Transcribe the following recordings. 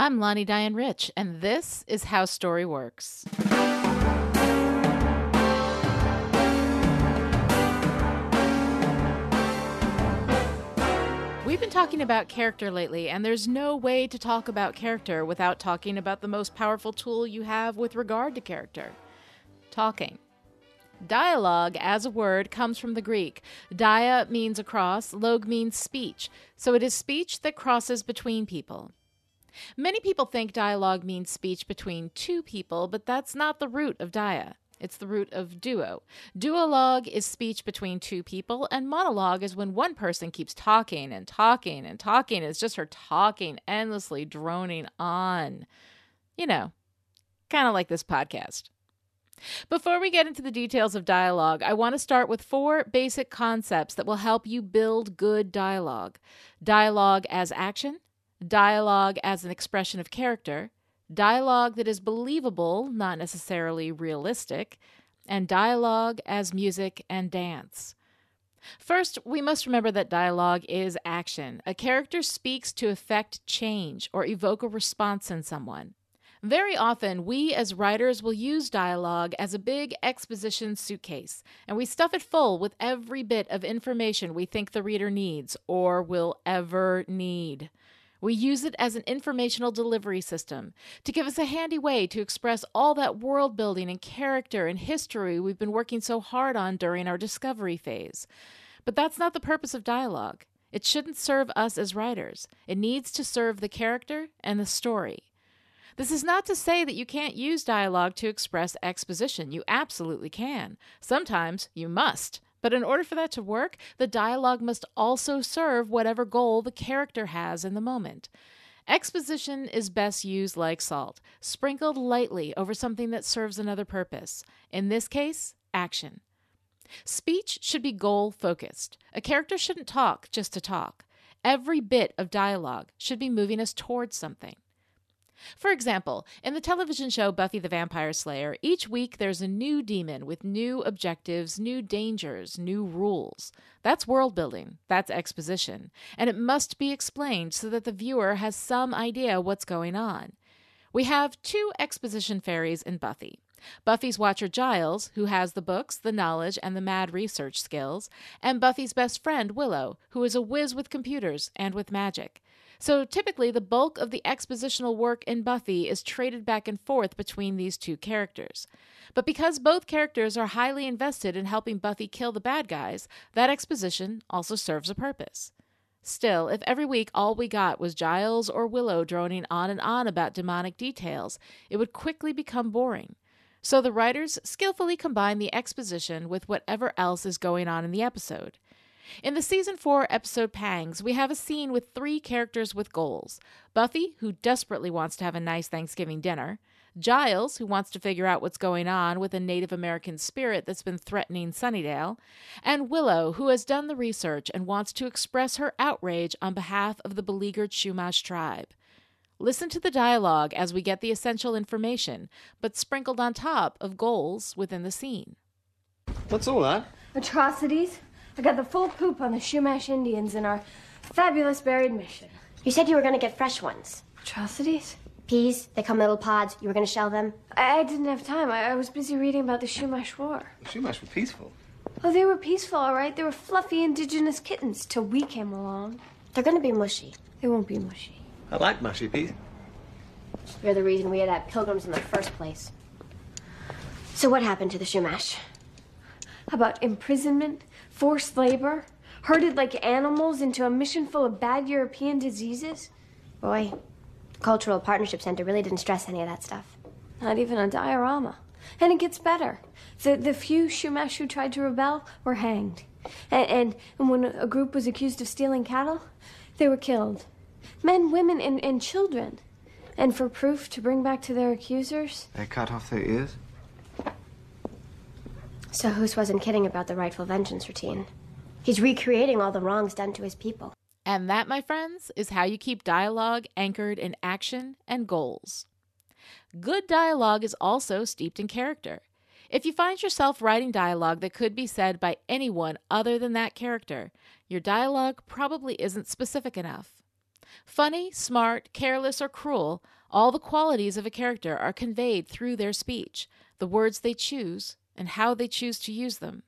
I'm Lani Diane Rich, and this is How Story Works. We've been talking about character lately, and there's no way to talk about character without talking about the most powerful tool you have with regard to character talking. Dialogue, as a word, comes from the Greek. Dia means across, log means speech, so it is speech that crosses between people. Many people think dialogue means speech between two people, but that's not the root of dia. It's the root of duo. Duologue is speech between two people, and monologue is when one person keeps talking and talking and talking. It's just her talking endlessly, droning on. You know, kind of like this podcast. Before we get into the details of dialogue, I want to start with four basic concepts that will help you build good dialogue dialogue as action, dialogue as an expression of character, dialogue that is believable, not necessarily realistic, and dialogue as music and dance. First, we must remember that dialogue is action. A character speaks to effect change or evoke a response in someone. Very often, we as writers will use dialogue as a big exposition suitcase, and we stuff it full with every bit of information we think the reader needs or will ever need. We use it as an informational delivery system to give us a handy way to express all that world building and character and history we've been working so hard on during our discovery phase. But that's not the purpose of dialogue. It shouldn't serve us as writers, it needs to serve the character and the story. This is not to say that you can't use dialogue to express exposition. You absolutely can. Sometimes you must. But in order for that to work, the dialogue must also serve whatever goal the character has in the moment. Exposition is best used like salt, sprinkled lightly over something that serves another purpose. In this case, action. Speech should be goal focused. A character shouldn't talk just to talk. Every bit of dialogue should be moving us towards something. For example, in the television show Buffy the Vampire Slayer, each week there's a new demon with new objectives, new dangers, new rules. That's world building, that's exposition, and it must be explained so that the viewer has some idea what's going on. We have two exposition fairies in Buffy. Buffy's watcher Giles, who has the books, the knowledge, and the mad research skills, and Buffy's best friend Willow, who is a whiz with computers and with magic. So typically, the bulk of the expositional work in Buffy is traded back and forth between these two characters. But because both characters are highly invested in helping Buffy kill the bad guys, that exposition also serves a purpose. Still, if every week all we got was Giles or Willow droning on and on about demonic details, it would quickly become boring. So the writers skillfully combine the exposition with whatever else is going on in the episode. In the season 4 episode Pangs, we have a scene with three characters with goals Buffy, who desperately wants to have a nice Thanksgiving dinner, Giles, who wants to figure out what's going on with a Native American spirit that's been threatening Sunnydale, and Willow, who has done the research and wants to express her outrage on behalf of the beleaguered Chumash tribe. Listen to the dialogue as we get the essential information, but sprinkled on top of goals within the scene. What's all that? Atrocities. I got the full poop on the Chumash Indians in our fabulous buried mission. You said you were going to get fresh ones. Atrocities? Peas, they come in little pods. You were going to shell them. I, I didn't have time. I, I was busy reading about the Chumash War. The Chumash were peaceful. Oh, they were peaceful, all right. They were fluffy indigenous kittens till we came along. They're going to be mushy. They won't be mushy. I like mushy peas. You're the reason we had that pilgrims in the first place. So what happened to the Chumash? How about imprisonment, forced labor, herded like animals into a mission full of bad European diseases? Boy, Cultural Partnership Center really didn't stress any of that stuff. Not even a diorama. And it gets better. The, the few Chumash who tried to rebel were hanged. And, and, and when a group was accused of stealing cattle, they were killed. Men, women, and, and children. And for proof to bring back to their accusers, They cut off their ears? So Hus wasn't kidding about the rightful vengeance routine. He's recreating all the wrongs done to his people. And that, my friends, is how you keep dialogue anchored in action and goals. Good dialogue is also steeped in character. If you find yourself writing dialogue that could be said by anyone other than that character, your dialogue probably isn't specific enough. Funny, smart, careless, or cruel, all the qualities of a character are conveyed through their speech, the words they choose, and how they choose to use them.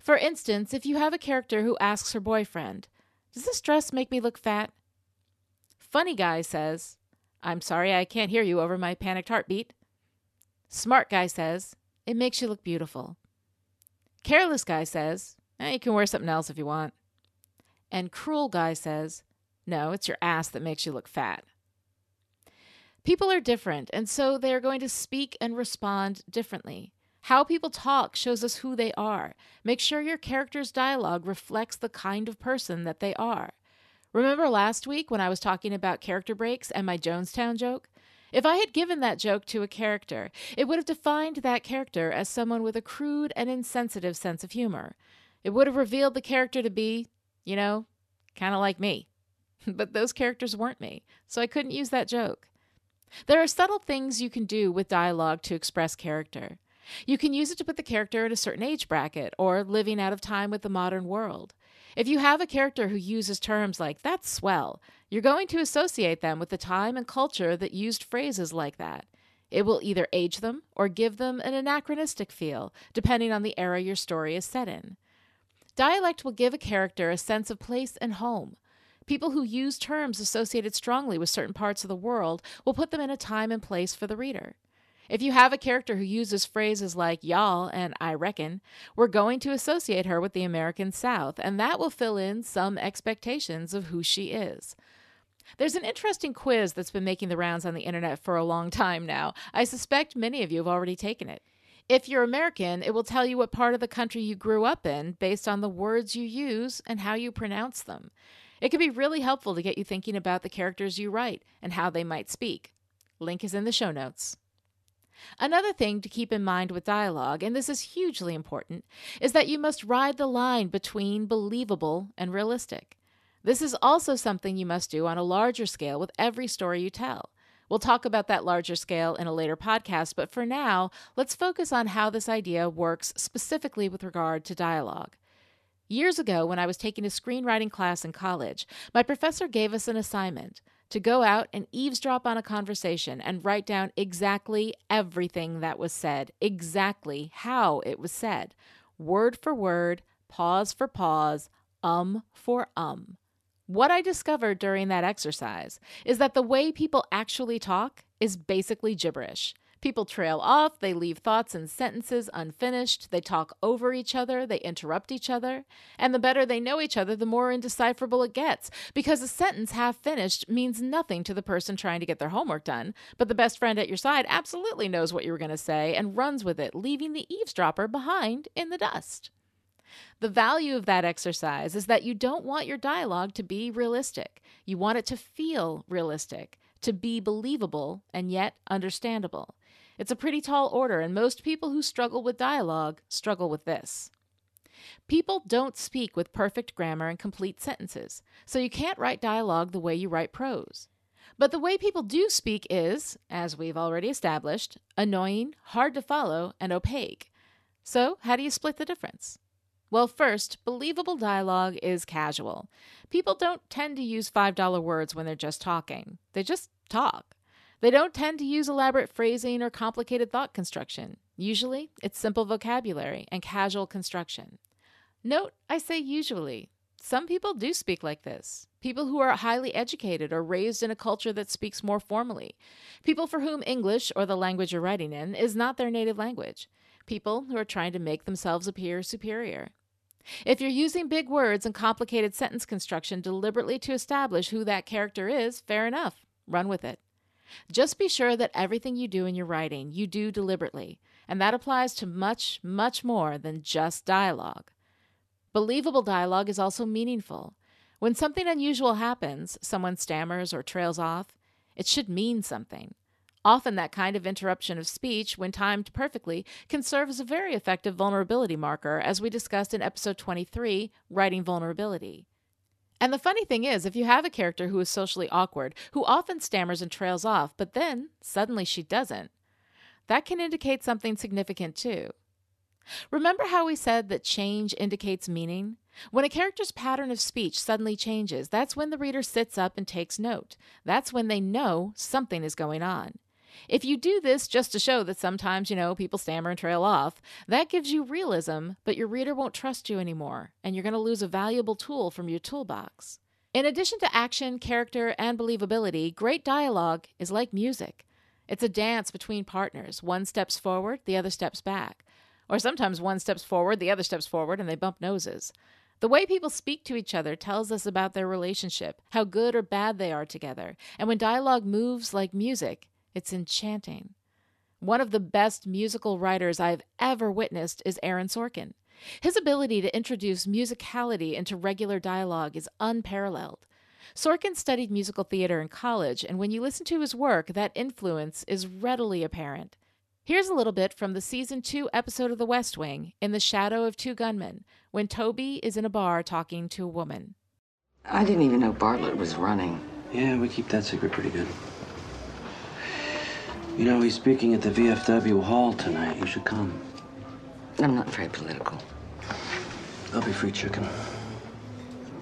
For instance, if you have a character who asks her boyfriend, Does this dress make me look fat? Funny guy says, I'm sorry I can't hear you over my panicked heartbeat. Smart guy says, It makes you look beautiful. Careless guy says, eh, You can wear something else if you want. And cruel guy says, No, it's your ass that makes you look fat. People are different, and so they are going to speak and respond differently. How people talk shows us who they are. Make sure your character's dialogue reflects the kind of person that they are. Remember last week when I was talking about character breaks and my Jonestown joke? If I had given that joke to a character, it would have defined that character as someone with a crude and insensitive sense of humor. It would have revealed the character to be, you know, kind of like me. but those characters weren't me, so I couldn't use that joke. There are subtle things you can do with dialogue to express character. You can use it to put the character in a certain age bracket or living out of time with the modern world. If you have a character who uses terms like, that's swell, you're going to associate them with the time and culture that used phrases like that. It will either age them or give them an anachronistic feel, depending on the era your story is set in. Dialect will give a character a sense of place and home. People who use terms associated strongly with certain parts of the world will put them in a time and place for the reader. If you have a character who uses phrases like y'all and I reckon, we're going to associate her with the American South, and that will fill in some expectations of who she is. There's an interesting quiz that's been making the rounds on the internet for a long time now. I suspect many of you have already taken it. If you're American, it will tell you what part of the country you grew up in based on the words you use and how you pronounce them. It can be really helpful to get you thinking about the characters you write and how they might speak. Link is in the show notes. Another thing to keep in mind with dialogue, and this is hugely important, is that you must ride the line between believable and realistic. This is also something you must do on a larger scale with every story you tell. We'll talk about that larger scale in a later podcast, but for now, let's focus on how this idea works specifically with regard to dialogue. Years ago, when I was taking a screenwriting class in college, my professor gave us an assignment to go out and eavesdrop on a conversation and write down exactly everything that was said, exactly how it was said, word for word, pause for pause, um for um. What I discovered during that exercise is that the way people actually talk is basically gibberish. People trail off, they leave thoughts and sentences unfinished, they talk over each other, they interrupt each other. And the better they know each other, the more indecipherable it gets, because a sentence half finished means nothing to the person trying to get their homework done. But the best friend at your side absolutely knows what you were going to say and runs with it, leaving the eavesdropper behind in the dust. The value of that exercise is that you don't want your dialogue to be realistic. You want it to feel realistic, to be believable and yet understandable. It's a pretty tall order, and most people who struggle with dialogue struggle with this. People don't speak with perfect grammar and complete sentences, so you can't write dialogue the way you write prose. But the way people do speak is, as we've already established, annoying, hard to follow, and opaque. So, how do you split the difference? Well, first, believable dialogue is casual. People don't tend to use $5 words when they're just talking, they just talk. They don't tend to use elaborate phrasing or complicated thought construction. Usually, it's simple vocabulary and casual construction. Note, I say usually. Some people do speak like this. People who are highly educated or raised in a culture that speaks more formally. People for whom English, or the language you're writing in, is not their native language. People who are trying to make themselves appear superior. If you're using big words and complicated sentence construction deliberately to establish who that character is, fair enough. Run with it. Just be sure that everything you do in your writing, you do deliberately, and that applies to much, much more than just dialogue. Believable dialogue is also meaningful. When something unusual happens, someone stammers or trails off, it should mean something. Often, that kind of interruption of speech, when timed perfectly, can serve as a very effective vulnerability marker, as we discussed in episode 23 Writing Vulnerability. And the funny thing is, if you have a character who is socially awkward, who often stammers and trails off, but then suddenly she doesn't, that can indicate something significant too. Remember how we said that change indicates meaning? When a character's pattern of speech suddenly changes, that's when the reader sits up and takes note. That's when they know something is going on. If you do this just to show that sometimes, you know, people stammer and trail off, that gives you realism, but your reader won't trust you anymore, and you're going to lose a valuable tool from your toolbox. In addition to action, character, and believability, great dialogue is like music. It's a dance between partners. One steps forward, the other steps back. Or sometimes one steps forward, the other steps forward, and they bump noses. The way people speak to each other tells us about their relationship, how good or bad they are together. And when dialogue moves like music, it's enchanting. One of the best musical writers I've ever witnessed is Aaron Sorkin. His ability to introduce musicality into regular dialogue is unparalleled. Sorkin studied musical theater in college, and when you listen to his work, that influence is readily apparent. Here's a little bit from the season 2 episode of The West Wing, In the Shadow of Two Gunmen, when Toby is in a bar talking to a woman. I didn't even know Bartlet was running. Yeah, we keep that secret pretty good. You know, he's speaking at the VFW Hall tonight. You should come. I'm not very political. I'll be free chicken.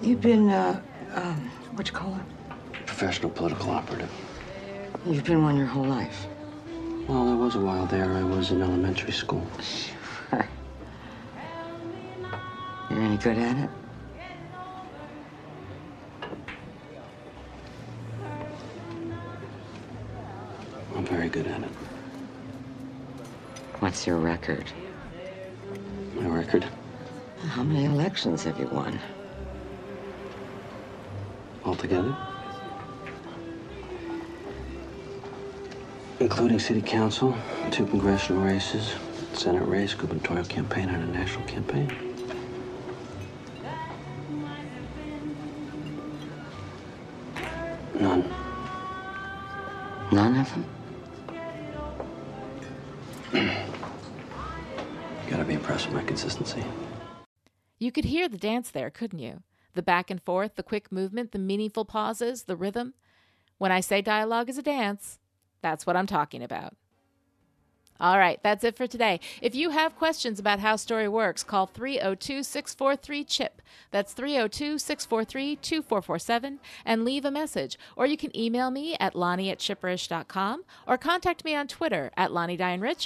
You've been, uh, um, what you call it? Professional political operative. You've been one your whole life. Well, there was a while there. I was in elementary school. Sure. You're any good at it? I'm very good at it. What's your record? My record, How many elections have you won? altogether, including city council, two congressional races, Senate race, gubernatorial campaign, and a national campaign. None. None of them? Consistency. You could hear the dance there, couldn't you? The back and forth, the quick movement, the meaningful pauses, the rhythm. When I say dialogue is a dance, that's what I'm talking about. All right, that's it for today. If you have questions about how story works, call 302 643 CHIP. That's 302 643 2447 and leave a message. Or you can email me at Lani at chipperish.com or contact me on Twitter at Lani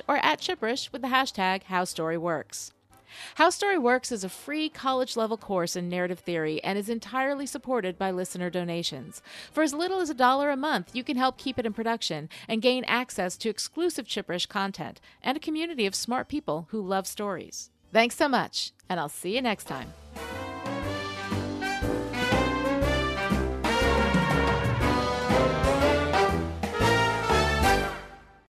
or at Chipperish with the hashtag How Story Works. How Story Works is a free college level course in narrative theory and is entirely supported by listener donations. For as little as a dollar a month, you can help keep it in production and gain access to exclusive Chipperish content and a community of smart people who love stories. Thanks so much, and I'll see you next time.